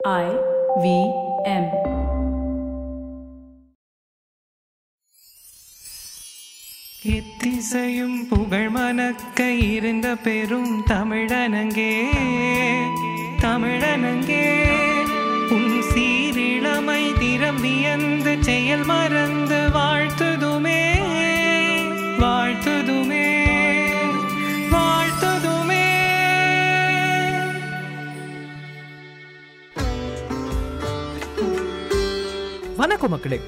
I V M. எத்திசையும் புகழ் மணக்க இருந்த பெரும் தமிழனங்கே தமிழனங்கே உன் சீரிழமை திறம் வியந்து செயல் மறந்து வாழ்த்து வணக்கம் மக்களே.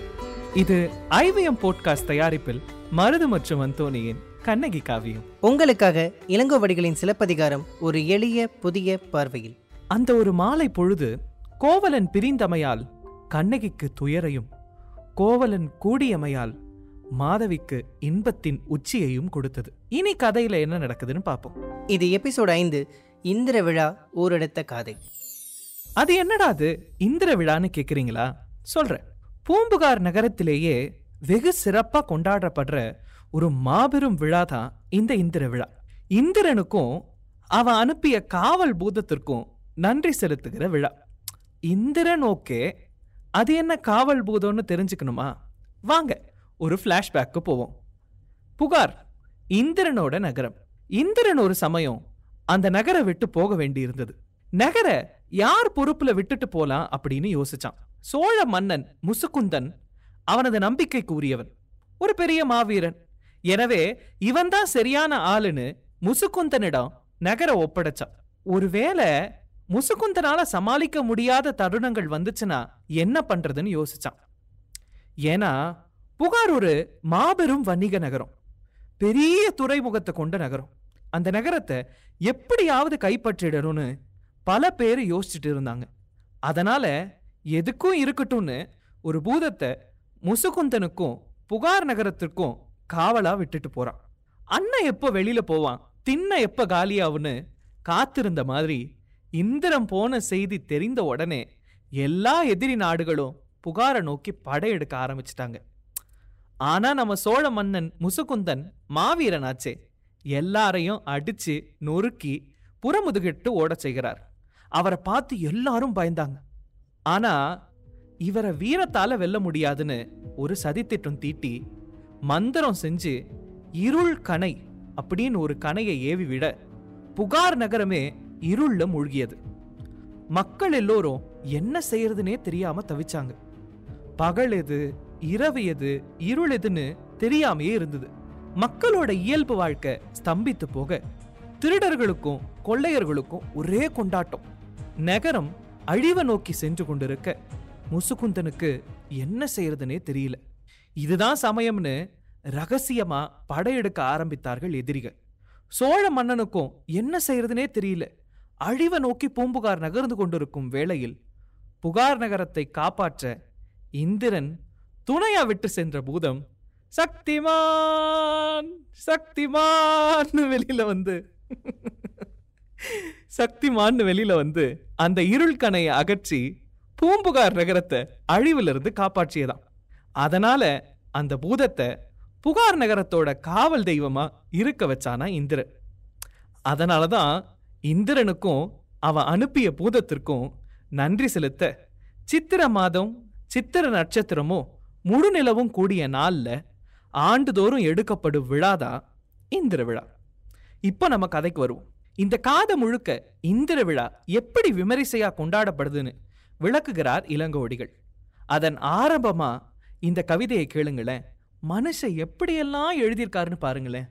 இது ஐவிஎம் போட்காஸ்ட் தயாரிப்பில் மருது மற்றும் அந்தோனியின் கண்ணகி காவியம். உங்களுக்காக இளங்கோவடிகளின் சிலப்பதிகாரம் ஒரு எளிய புதிய பார்வையில். அந்த ஒரு மாலை பொழுது கோவலன் பிரிந்தமையால் கண்ணகிக்கு துயரையும் கோவலன் கூடியமையால் மாதவிக்கு இன்பத்தின் உச்சியையும் கொடுத்தது. இனி கதையில என்ன நடக்குதுன்னு பார்ப்போம். இது எபிசோட் ஐந்து இந்திர விழா ஊரெடுத்த காதை. அது என்னடா அது? இந்திர விழான்னு கேக்குறீங்களா? சொல்றேன். பூம்புகார் நகரத்திலேயே வெகு சிறப்பா கொண்டாடப்படுற ஒரு மாபெரும் விழா தான் இந்த இந்திர விழா. இந்திரனுக்கும் அவன் அனுப்பிய காவல் பூதத்திற்கும் நன்றி செலுத்துகிற விழா. இந்திரன் ஓகே அது என்ன காவல் பூதம்னு தெரிஞ்சுக்கணுமா? வாங்க ஒரு ஃப்ளாஷ்பேக்கு போவோம். புகார் இந்திரனோட நகரம். இந்திரன் ஒரு சமயம் அந்த நகரை விட்டு போக வேண்டியிருந்தது. நகர யார் பொறுப்புல விட்டுட்டு போலாம் அப்படின்னு யோசிச்சான். சோழ மன்னன் முசுகுந்தன் அவனது நம்பிக்கைக்கு உரியவன் ஒரு பெரிய மாவீரன். எனவே இவன்தான் சரியான ஆளுன்னு முசுகுந்தனிடம் நகர ஒப்படைச்சான். ஒருவேளை முசுகுந்தனால சமாளிக்க முடியாத தருணங்கள் வந்துச்சுன்னா என்ன பண்றதுன்னு யோசிச்சான். ஏன்னா புகார் ஒரு மாபெரும் வணிக நகரம். பெரிய துறைமுகத்தை கொண்ட நகரம். அந்த நகரத்தை எப்படியாவது கைப்பற்றிடணும்னு பல பேர் யோசிச்சுட்டு இருந்தாங்க. அதனால எதுக்கும் இருக்கட்டும்னு ஒரு பூதத்தை முசுகுந்தனுக்கும் புகார் நகரத்திற்கும் காவலா விட்டுட்டு போறான். அண்ணன் எப்போ வெளியில போவான்? திண்ண எப்ப காலியாவுன்னு காத்திருந்த மாதிரி இந்திரம் போன செய்தி தெரிந்த உடனே எல்லா எதிரி நாடுகளும் புகாரை நோக்கி படையெடுக்க ஆரம்பிச்சிட்டாங்க. ஆனா நம்ம சோழ மன்னன் முசுகுந்தன் மாவீரனாச்சே. எல்லாரையும் அடிச்சு நொறுக்கி புறமுதுகிட்டு ஓட செய்கிறார். அவரை பார்த்து எல்லாரும் பயந்தாங்க. ஆனா இவரை வீரத்தால வெல்ல முடியாதுன்னு ஒரு சதித்திட்டம் தீட்டி மந்திரம் செஞ்சு இருள் கணை அப்படின்னு ஒரு கணையை ஏவி விட புகார் நகரமே இருள்ல மூழ்கியது. மக்கள் எல்லோரும் என்ன செய்யறதுனே தெரியாம தவிச்சாங்க. பகல் எது இரவு எது இருள் எதுன்னு தெரியாமையே இருந்தது. மக்களோட இயல்பு வாழ்க்கை ஸ்தம்பித்து போக திருடர்களுக்கும் கொள்ளையர்களுக்கும் ஒரே கொண்டாட்டம். நகரம் அழிவை நோக்கி சென்று கொண்டிருக்க முசுகுந்தனுக்கு என்ன செய்யறதுனே தெரியல. இதுதான் சமயம்னு ரகசியமா படையெடுக்க ஆரம்பித்தார்கள் எதிரிகள். சோழ மன்னனுக்கும் என்ன செய்யறதுனே தெரியல. அழிவை நோக்கி பூம்புகார் நகர்ந்து கொண்டிருக்கும் வேளையில் புகார் நகரத்தை காப்பாற்ற இந்திரன் துணையா விட்டு சென்ற பூதம் சக்திமான் சக்திமான்னு வெளியில வந்து சக்திமான்னு வெளியில வந்து அந்த இருள் கணையை அகற்றி பூம்புகார் நகரத்தை அழிவிலிருந்து காப்பாற்றியதான் அதனால அந்த பூதத்தை புகார் நகரத்தோட காவல் தெய்வமா இருக்க வச்சானா இந்திரன். அதனாலதான் இந்திரனுக்கும் அவன் அனுப்பிய பூதத்திற்கும் நன்றி செலுத்த சித்திர மாதம் சித்திர நட்சத்திரமும் முழு நிலவும் கூடிய நாள்ல ஆண்டுதோறும் எடுக்கப்படும் விழாதான் இந்திர விழா. இப்போ நம்ம கதைக்கு வருவோம். இந்த காத முழுக்க இந்திர விழா எப்படி விமரிசையா கொண்டாடப்படுதுன்னு விளக்குகிறார் இளங்கோடிகள். அதன் ஆரம்பமா இந்த கவிதையை கேளுங்களேன். மனுஷ எப்படியெல்லாம் எழுதியிருக்காருன்னு பாருங்களேன்.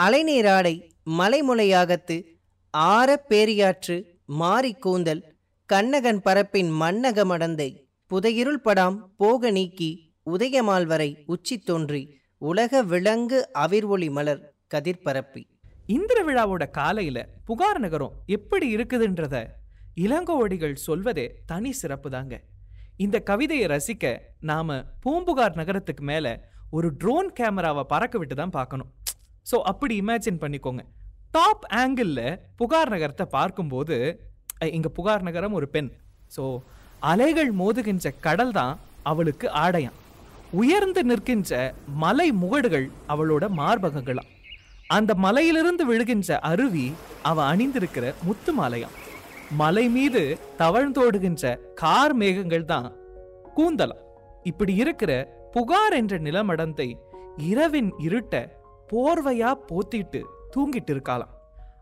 அலைநீராடை மலைமுலையாகத்து ஆற பேரியாற்று மாரி கூந்தல் கண்ணகன் பரப்பின் மன்னக மடந்தை புதையிருள் படாம் போக நீக்கி உதயமால் வரை உச்சி தோன்றி உலக விலங்கு அவிர்வொளி மலர் கதிர் பரப்பி. இந்திர விழாவோட காலையில புகார் நகரம் எப்படி இருக்குதுன்றத இளங்கோவடிகள் சொல்வதே தனி சிறப்பு தாங்க இந்த கவிதையை ரசிக்க நாம பூம்புகார் நகரத்துக்கு மேல ஒரு ட்ரோன் கேமராவை பறக்க விட்டு தான் பார்க்கணும். ஸோ அப்படி இமேஜின் பண்ணிக்கோங்க. டாப் ஆங்கிளில் புகார் நகரத்தை பார்க்கும்போது இங்கே புகார் நகரம் ஒரு பெண். ஸோ அலைகள் மோதுகின்ற கடல் தான் அவளுக்கு ஆடையாம். உயர்ந்து நிற்கின்ற மலை முகடுகள் அவளோட மார்பகங்களாம். அந்த மலையிலிருந்து விழுகின்ற அருவி அவ அணிந்திருக்கிற முத்து மாலையாம். மலை மீது தவழ்ந்தோடுகின்ற கார் மேகங்கள் தான் கூந்தலம் இப்படி இருக்கிற புகார் என்ற நிலமடந்தை இரவின் இருட்ட போர்வையா போத்திட்டு தூங்கிட்டு இருக்காளாம்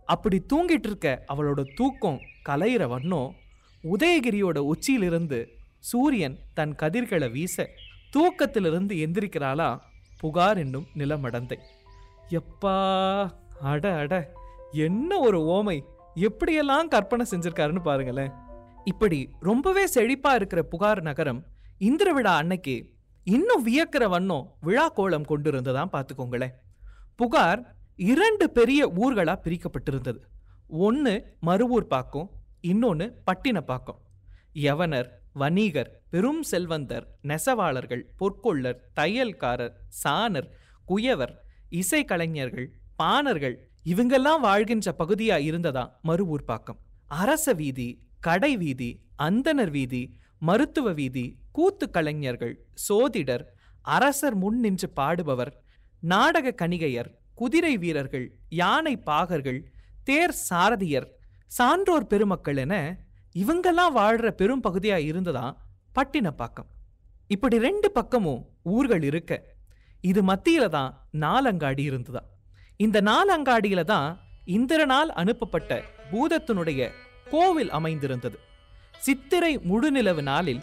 அப்படி தூங்கிட்டு இருக்க அவளோட தூக்கம் கலையிற வண்ணம் உதயகிரியோட உச்சியிலிருந்து சூரியன் தன் கதிர்களை வீச தூக்கத்திலிருந்து எந்திரிக்கிறாளா புகார் என்னும் நிலமடந்தை. எப்பா அட அட என்ன ஒரு ஓமை. எப்படியெல்லாம் கற்பனை செஞ்சிருக்காருன்னு பாருங்களேன். இப்படி ரொம்பவே செழிப்பா இருக்கிற புகார் நகரம் இந்திர விழா அன்னைக்கு இன்னும் வியக்கிற வண்ணம் விழா கோலம் கொண்டு இருந்ததான் பார்த்துக்கோங்களேன். புகார் இரண்டு பெரிய ஊர்களா பிரிக்கப்பட்டிருந்தது. ஒன்று மறுவூர் பாக்கம் இன்னொன்று பட்டினப்பாக்கம் யவனர் வணிகர் பெரும் செல்வந்தர் நெசவாளர்கள் பொற்கொள்ளர் தையல்காரர் சாணர் குயவர் இசை கலைஞர்கள் பாணர்கள் இவங்கெல்லாம் வாழ்கின்ற பகுதியா இருந்ததா? மறுவூர் பாக்கம் அரச வீதி கடை வீதி அந்தனர் வீதி மருத்துவ வீதி கூத்து கலைஞர்கள் சோதிடர் அரசர் முன் நின்று பாடுபவர் நாடக கணிகையர் குதிரை வீரர்கள் யானை பாகர்கள் தேர் சாரதியர் சான்றோர் பெருமக்கள் என இவங்கெல்லாம் வாழ்ற பெரும் பகுதியா இருந்ததா? பட்டினப்பாக்கம். இப்படி ரெண்டு பக்கமும் ஊர்கள் இருக்க இது மத்தியில தான் நாலங்காடி இருந்ததா? இந்த நாலங்காடியில தான் இந்திரனால் அனுப்பப்பட்ட பூதத்தினுடைய கோவில் அமைந்திருந்தது. சித்திரை முழுநிலவு நாளில்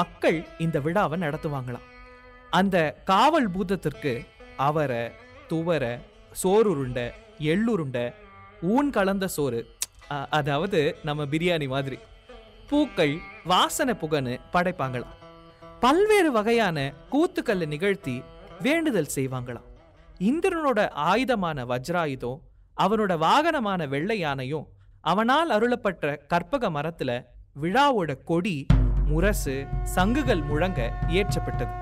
மக்கள் இந்த விழாவை நடத்துவாங்களாம். அந்த காவல் பூதத்திற்கு அவரை துவர சோறுருண்டை எள்ளுருண்டை ஊன் கலந்த சோறு அதாவது நம்ம பிரியாணி மாதிரி பூக்கள் வாசனை புகன்னு படைப்பாங்களாம். பல்வேறு வகையான கூத்துக்களை நிகழ்த்தி வேண்டுதல் செய்வாங்களாம். இந்திரனோட ஆயுதமான வஜ்ராயுதம் அவனோட வாகனமான வெள்ளை யானையும் அவனால் அருளப்பட்ட கற்பக மரத்துல விழாவோட கொடி முரசு சங்குகள் முழங்க ஏற்றப்பட்டது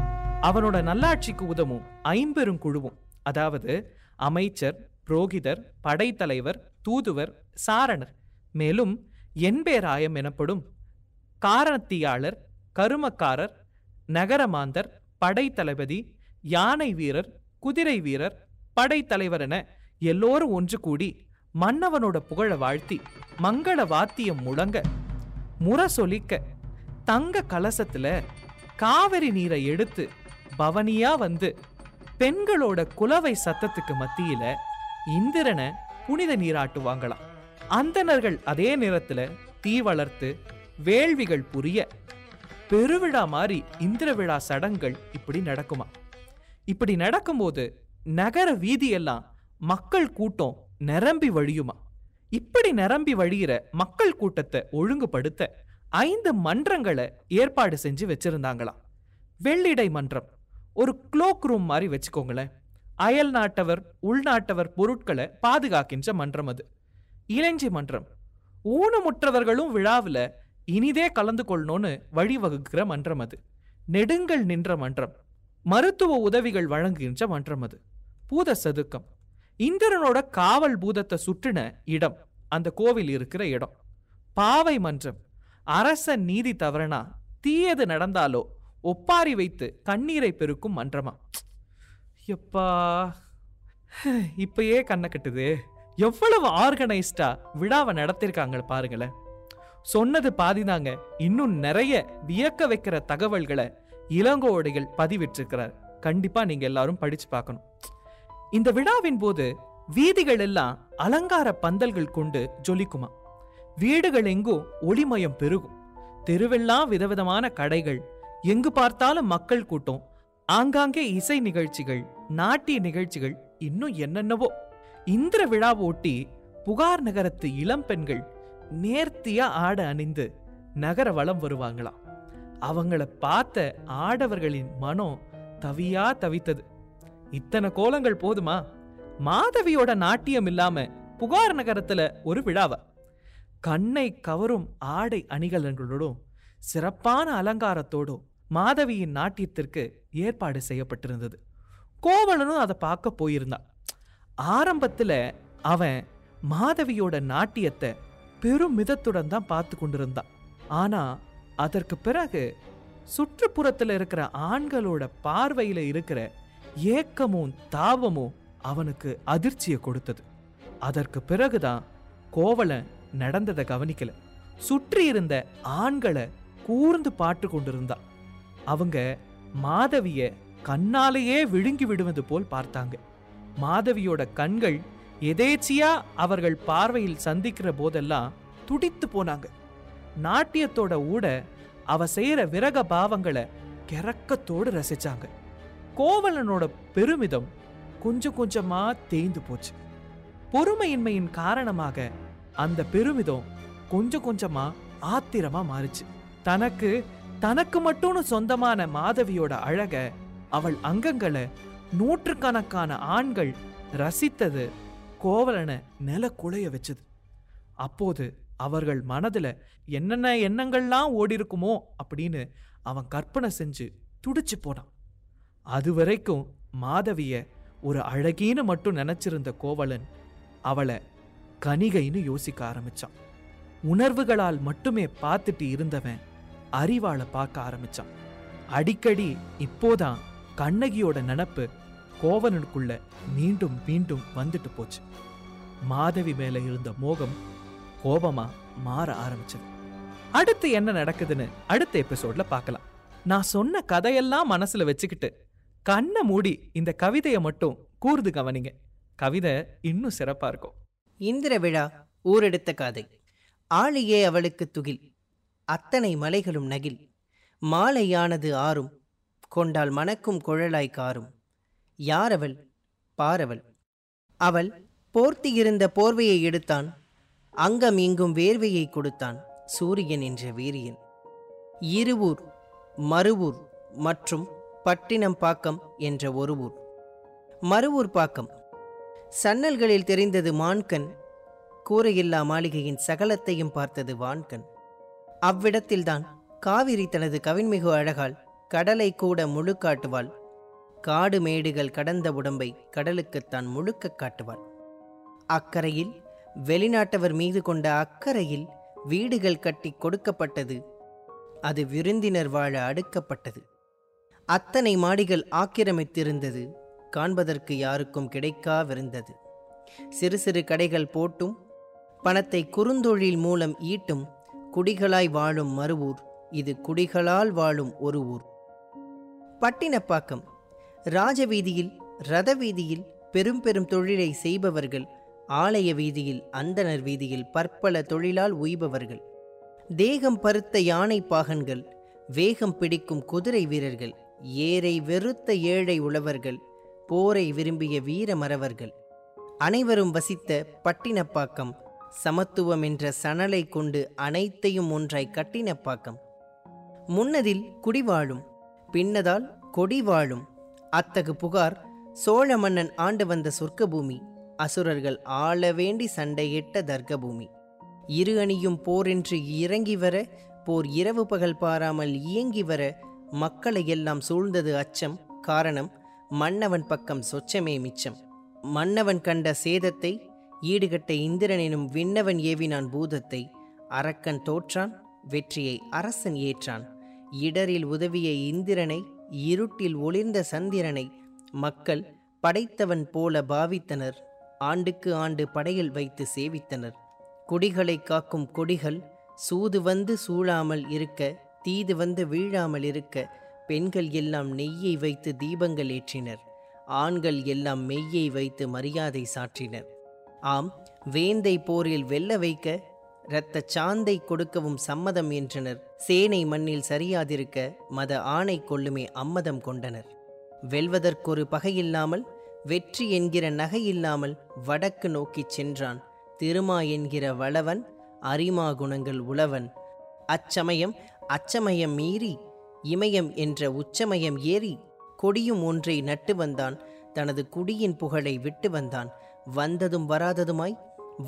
அவனோட நல்லாட்சிக்கு உதவும் ஐம்பெரும் குழுவும் அதாவது அமைச்சர் புரோகிதர் படைத்தலைவர் தூதுவர் சாரணர் மேலும் என்பேராயம் எனப்படும் காரணத்தியாளர் கருமக்காரர் நகரமாந்தர் படைத்தளபதி யானை வீரர் குதிரை வீரர் படைத்தலைவர் என எல்லோரும் ஒன்று கூடி மன்னவனோட புகழ வாழ்த்தி மங்கள வாத்தியம் முழங்க முரசொலிக்க தங்க கலசத்துல காவிரி நீரை எடுத்து பவனியா வந்து பெண்களோட குலவை சத்தத்துக்கு மத்தியில இந்திரனை புனித நீராட்டுவாங்களாம். அந்தணர்கள் அதே நேரத்துல தீ வளர்த்து வேள்விகள் புரிய பெருவிழா மாதிரி இந்திர விழா சடங்குகள் இப்படி நடக்குமா இப்படி நடக்கும்போது நகர வீதியெல்லாம் மக்கள் கூட்டம் நிரம்பி வழியுமா? இப்படி நிரம்பி வழியிற மக்கள் கூட்டத்தை ஒழுங்குபடுத்த ஐந்து மன்றங்களை ஏற்பாடு செஞ்சு வச்சிருந்தாங்களாம். வெள்ளிடை மன்றம் ஒரு க்ளோக் ரூம் மாதிரி வச்சுக்கோங்களேன். அயல் நாட்டவர் உள்நாட்டவர் பொருட்களை பாதுகாக்கின்ற மன்றம் அது. இளைஞ்சி மன்றம் ஊனமுற்றவர்களும் விழாவில் இனிதே கலந்து கொள்ளணும்னு வழிவகுக்கிற மன்றம் அது. நெடுங்கள் நின்ற மன்றம் மருத்துவ உதவிகள் வழங்குகின்ற மன்றம் அது. பூத சதுக்கம். இந்திரனோட காவல் பூதத்தை சுற்றின இடம் அந்த கோவில் இருக்கிற இடம். பாவை மன்றம். அரச நீதி தவறனா தீயது நடந்தாலோ ஒப்பாரி வைத்து கண்ணீரை பெருக்கும் மன்றமா? எப்பா இப்பயே கண்ணை கட்டுது. எவ்வளவு ஆர்கனைஸ்டா விழாவை நடத்திருக்காங்க பாருங்களேன். சொன்னது பாதிதாங்க இன்னும் நிறைய வியக்க வைக்கிற தகவல்களை இளங்கோவடிகள் பதிவிட்டிருக்கிறார். கண்டிப்பா நீங்க எல்லாரும் படிச்சு பார்க்கணும். இந்த விழாவின் போது வீதிகள் எல்லாம் அலங்கார பந்தல்கள் கொண்டு ஜொலிக்குமா. வீடுகள் எங்கும் ஒளிமயம் பெருகும். தெருவெல்லாம் விதவிதமான கடைகள். எங்கு பார்த்தாலும் மக்கள் கூட்டம். ஆங்காங்கே இசை நிகழ்ச்சிகள் நாட்டிய நிகழ்ச்சிகள் இன்னும் என்னென்னவோ. இந்திர விழாவை ஒட்டி புகார் நகரத்து இளம் பெண்கள் நேர்த்தியா ஆட அணிந்து நகர வளம் வருவாங்களாம். அவங்கள பார்த்த ஆடவர்களின் மனம் தவியா தவித்தது. இத்தனை கோலங்கள் போதுமா? மாதவியோட நாட்டியம் இல்லாம புகார் நகரத்துல ஒரு விழாவா. கண்ணை கவரும் ஆடை அணிகலன்களோடும் சிறப்பான அலங்காரத்தோடும் மாதவியின் நாட்டியத்திற்கு ஏற்பாடு செய்யப்பட்டிருந்தது. கோவலனும் அதை பார்க்க போயிருந்தான் ஆரம்பத்துல அவன் மாதவியோட நாட்டியத்தை பெரும் மிதத்துடன் தான் பார்த்து கொண்டிருந்தான். ஆனா அதற்கு பிறகு சுற்றுப்புறத்துல இருக்கிற ஆண்களோட பார்வையில இருக்கிற ஏக்கமும் தாபமும் அவனுக்கு அதிர்ச்சியை கொடுத்தது. அதற்கு பிறகுதான் கோவலன் நடந்ததை கவனிக்கல. சுற்றி இருந்த ஆண்களை கூர்ந்து பார்த்து கொண்டிருந்தான் அவங்க மாதவிய கண்ணாலேயே விழுங்கி விடுவது போல் பார்த்தாங்க. மாதவியோட கண்கள் எதேச்சியா அவர்கள் பார்வையில் சந்திக்கிற போதெல்லாம் துடித்து போனாங்க. நாட்டியத்தோட ஊட அவ செய்யற விரக பாவங்களை கிறக்கத்தோடு ரசிச்சாங்க. கோவலனோட பெருமிதம் கொஞ்சம் கொஞ்சமா தேய்ந்து போச்சு. பொறுமையின்மையின் காரணமாக அந்த பெருமிதம் கொஞ்சம் கொஞ்சமா ஆத்திரமா மாறுச்சு. தனக்கு தனக்கு மட்டும்னு சொந்தமான மாதவியோட அழக அவள் அங்கங்களை நூற்றுக்கணக்கான ஆண்கள் ரசித்தது கோவலனை நில குலைய வச்சது. அப்போது அவர்கள் மனதுல என்னென்ன எண்ணங்கள்லாம் ஓடி இருக்குமோ அப்படின்னு அவன் கற்பனை செஞ்சு துடிச்சு போனான். அது வரைக்கும் மாதவிய ஒரு அழகின்னு மட்டும் நினச்சிருந்த கோவலன் அவளை கனிகைன்னு யோசிக்க ஆரம்பிச்சான். உணர்வுகளால் மட்டுமே பார்த்துட்டு இருந்தவன் அறிவாளை பார்க்க ஆரம்பிச்சான். அடிக்கடி இப்போதான் கண்ணகியோட நினப்பு கோவலனுக்குள்ள மீண்டும் மீண்டும் வந்துட்டு போச்சு. மாதவி மேல இருந்த மோகம் கோபமா மாற ஆரம்பிச்சது. அடுத்து என்ன நடக்குதுன்னு அடுத்த எபிசோட்ல பார்க்கலாம். நான் சொன்ன கதையெல்லாம் மனசுல வச்சுக்கிட்டு கண்ணை மூடி இந்த கவிதையை மட்டும் கூர்ந்து கவனிங்க. கவிதை இன்னும் சிறப்பா இருக்கும். இந்திர விழா ஊரெடுத்த காதை. ஆளியே அவளுக்கு துகில். அத்தனை மலைகளும் நகில். மாலையானது ஆறும் கொண்டால் மணக்கும் குழலாய் காரும் யாரவள் பாரவள் அவள் போர்த்தியிருந்த போர்வையை எடுத்தான் அங்கம் இங்கும் வேர்வையை கொடுத்தான் சூரியன் என்ற வீரியன். இருவூர் மறுவூர் மற்றும் பட்டினம் பாக்கம் என்ற ஒரு ஊர். மறுவூர் பாக்கம். சன்னல்களில் தெரிந்தது மான்கண் கூரையில்லா மாளிகையின் சகலத்தையும் பார்த்தது வான்கண். அவ்விடத்தில்தான் காவிரி தனது கவின்மிகு அழகால் கடலை கூட முழு காட்டுவாள் காடு மேடுகள் கடந்த உடம்பை கடலுக்குத்தான் முழுக்க காட்டுவாள். அக்கரையில் வெளிநாட்டவர் மீது கொண்ட அக்கறையில் வீடுகள் கட்டி கொடுக்கப்பட்டது. அது விருந்தினர் வாழ அடுக்கப்பட்டது. அத்தனை மாடிகள் ஆக்கிரமித்திருந்தது. காண்பதற்கு யாருக்கும் கிடைக்காவிருந்தது. சிறு சிறு கடைகள் போட்டும் பணத்தை குறுந்தொழில் மூலம் ஈட்டும் குடிகளாய் வாழும் மறுவூர். இது குடிகளால் வாழும் ஒரு ஊர். பட்டினப்பாக்கம். ராஜவீதியில் ரத வீதியில் பெரும் பெரும் தொழிலை செய்பவர்கள் ஆலய வீதியில் அந்தணர் வீதியில் பற்பல தொழிலால் உய்பவர்கள். தேகம் பருத்த யானை பாகன்கள் வேகம் பிடிக்கும் குதிரை வீரர்கள் ஏரை வெறுத்த ஏழை உழவர்கள் போரை விரும்பிய வீர மறவர்கள். அனைவரும் வசித்த பட்டினப்பாக்கம் சமத்துவம் என்ற சணலை கொண்டு அனைத்தையும் ஒன்றாய் கட்டினப்பாக்கம். முன்னதில் குடிவாழும் பின்னதால் கொடி வாழும் அத்தகு புகார் சோழ மன்னன் ஆண்டு வந்த சொர்க்கபூமி. அசுரர்கள் ஆள வேண்டி சண்டையிட்ட தர்க்கபூமி. இரு அணியும் போரென்று இறங்கி வர போர் இரவு பகல் பாராமல் இயங்கி வர மக்களை எல்லாம் சூழ்ந்தது அச்சம் காரணம் மன்னவன் பக்கம் சொச்சமே மிச்சம். மன்னவன் கண்ட சேதத்தை ஈடுகட்ட இந்திரன் எனும் விண்ணவன் ஏவினான் பூதத்தை அரக்கன் தோற்றான் வெற்றியை அரசன் ஏற்றான். இடரில் உதவிய இந்திரனை இருட்டில் ஒளிர்ந்த சந்திரனை மக்கள் படைத்தவன் போல பாவித்தனர். ஆண்டுக்கு ஆண்டு படையில் வைத்து சேவித்தனர். குடிகளை காக்கும் கொடிகள் சூது வந்து சூழாமல் இருக்க தீது வந்து வீழாமல் இருக்க பெண்கள் எல்லாம் நெய்யை வைத்து தீபங்கள் ஏற்றினர். ஆண்கள் எல்லாம் மெய்யை வைத்து மரியாதை சாற்றினர். ஆம் வேந்தை போரில் வெல்ல வைக்க இரத்த சாந்தை கொடுக்கவும் சம்மதம் என்றனர். சேனை மண்ணில் சரியாதிருக்க மத ஆணை கொள்ளுமே அம்மதம் கொண்டனர். வெல்வதற்கொரு பகையில்லாமல் வெற்றி என்கிற நகை இல்லாமல் வடக்கு நோக்கிச் சென்றான். திருமா என்கிற வளவன் அரிமா குணங்கள் உளவன் அச்சமயம் அச்சமயம் மீறி இமயம் என்ற உச்சமயம் ஏறி கொடியும் ஒன்றை நட்டு வந்தான். தனது குடியின் புகழை விட்டு வந்தான். வந்ததும் வராததுமாய்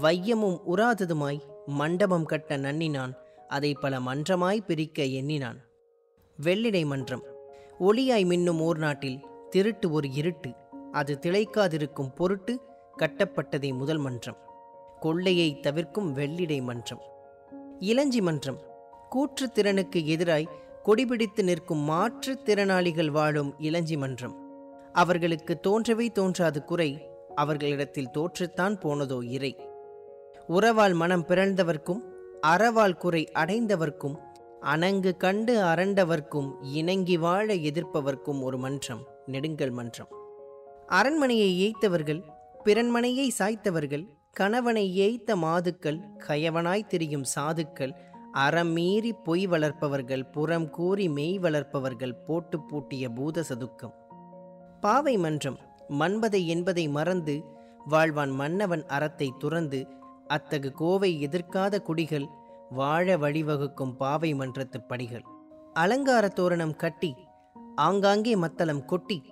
வையமும் உறாததுமாய் மண்டபம் கட்ட நன்னினான். அதை பல மன்றமாய் பிரிக்க எண்ணினான். வெள்ளிடை மன்றம். ஒளியாய் மின்னும் ஓர் நாட்டில் திருட்டு ஒரு இருட்டு. அது திளைக்காதிருக்கும் பொருட்டு கட்டப்பட்டதே முதல் மன்றம். கொள்ளையை தவிர்க்கும் வெள்ளிடை மன்றம். இளஞ்சி மன்றம். கூற்றுத் திறனுக்கு எதிராய் கொடிபிடித்து நிற்கும் மாற்றுத் திறனாளிகள் வாழும் இளஞ்சி மன்றம். அவர்களுக்கு தோன்றவே தோன்றாது குறை அவர்களிடத்தில் தோற்றுத்தான் போனதோ இறை. உறவால் மனம் பிறழ்ந்தவர்க்கும் அறவால் குறை அடைந்தவர்க்கும் அணங்கு கண்டு அரண்டவர்க்கும் இணங்கி வாழ எதிர்ப்பவர்க்கும் ஒரு மன்றம் நெடுங்கல் மன்றம். அரண்மனையை ஏய்த்தவர்கள் பிறன்மனையை சாய்த்தவர்கள் கணவனை ஏய்த்த மாதுக்கள் கயவனாய் திரியும் சாதுக்கள் அறம் மீறி பொய் வளர்ப்பவர்கள் புறம் கூறி மெய் வளர்ப்பவர்கள் போட்டு பூட்டிய பூத சதுக்கம். பாவை மன்றம் மண்பதை என்பதை மறந்து வாழ்வான் மன்னவன் அறத்தை துறந்து அத்தகு கோவை எதிர்க்காத குடிகள் வாழ வழிவகுக்கும் பாவை மன்றத்து படிகள். அலங்கார தோரணம் கட்டி ஆங்காங்கே மத்தளம் கொட்டி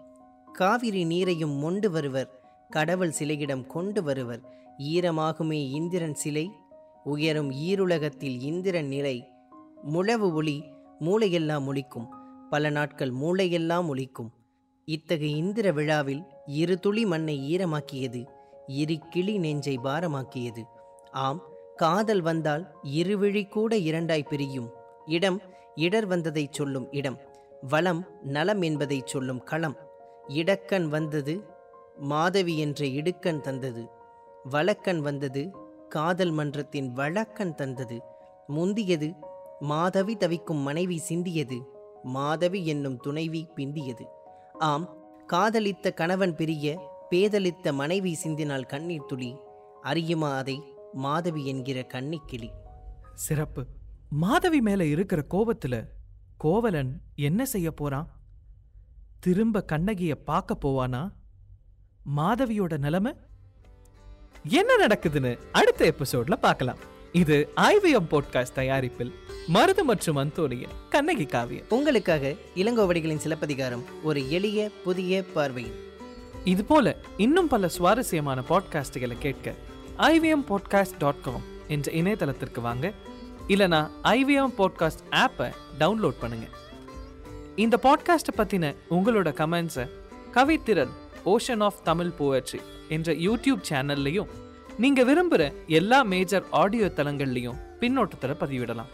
காவிரி நீரையும் மொண்டு வருவர். கடவுள் சிலையிடம் கொண்டு வருவர். ஈரமாகுமே இந்திரன் சிலை உயரும் ஈருலகத்தில் இந்திரன் நிலை. முழவு ஒளி மூளையெல்லாம் ஒழிக்கும் பல நாட்கள் மூளையெல்லாம் ஒழிக்கும் இத்தகைய இந்திர விழாவில் இரு துளி மண்ணை ஈரமாக்கியது இரு கிளி நெஞ்சை பாரமாக்கியது. ஆம் காதல் வந்தால் இருவிழி கூட இரண்டாய் பிரியும். இடம் இடர் வந்ததைச் சொல்லும் இடம் வளம் நலம் என்பதைச் சொல்லும் களம். இடக்கண் வந்தது மாதவி என்ற இடுக்கண் தந்தது. வழக்கண் வந்தது காதல் மன்றத்தின் வழக்கண் தந்தது. முந்தியது மாதவி தவிக்கும் மனைவி சிந்தியது மாதவி என்னும் துணைவி பிந்தியது. ஆம் காதலித்த கணவன் பிரிய பேதலித்த மனைவி சிந்தினால் கண்ணீர் துளி அறியுமா அதை மாதவி என்கிற கன்னிக்கிளி சிறப்பு. மாதவி மேல இருக்கிற கோபத்துல கோவலன் என்ன செய்ய போறான்? திரும்ப கண்ணகிய பார்க்க போவானா? மாதவியோட நிலைமை? என்ன நடக்குதுன்னு அடுத்த எபிசோட்ல பார்க்கலாம். இது ஐவிஎம் போட்காஸ்ட் தயாரிப்பில் மருது மற்றும் அந்தோனியின் கண்ணகி காவியம். உங்களுக்காக இளங்கோவடிகளின் சிலப்பதிகாரம் ஒரு எளிய புதிய பார்வையில் இது போல இன்னும் பல சுவாரஸ்யமான பாட்காஸ்டுகளை கேட்க ஐவிஎம் பாட்காஸ்ட் டாட் காம் என்ற இணையதளத்திற்கு வாங்க. இல்லனா ஐவிஎம் பாட்காஸ்ட் ஆப்பை டவுன்லோட் பண்ணுங்க. இந்த பாட்காஸ்ட்டை பற்றின உங்களோட கமெண்ட்ஸை கவித்திரல் ஓஷன் ஆஃப் தமிழ் போயட்ரி என்ற யூடியூப் சேனல்லையும் நீங்கள் விரும்புகிற எல்லா மேஜர் ஆடியோ தளங்கள்லையும் பின்னோட்டத்தில் பதிவிடலாம்.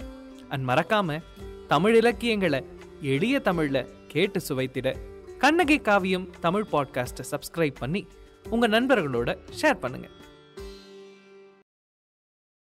அண்ட் மறக்காம தமிழ் இலக்கியங்களை எளிய தமிழில் கேட்டு சுவைத்திட கண்ணகி காவியம் தமிழ் பாட்காஸ்ட்டை சப்ஸ்கிரைப் பண்ணி உங்கள் நண்பர்களோட ஷேர் பண்ணுங்கள்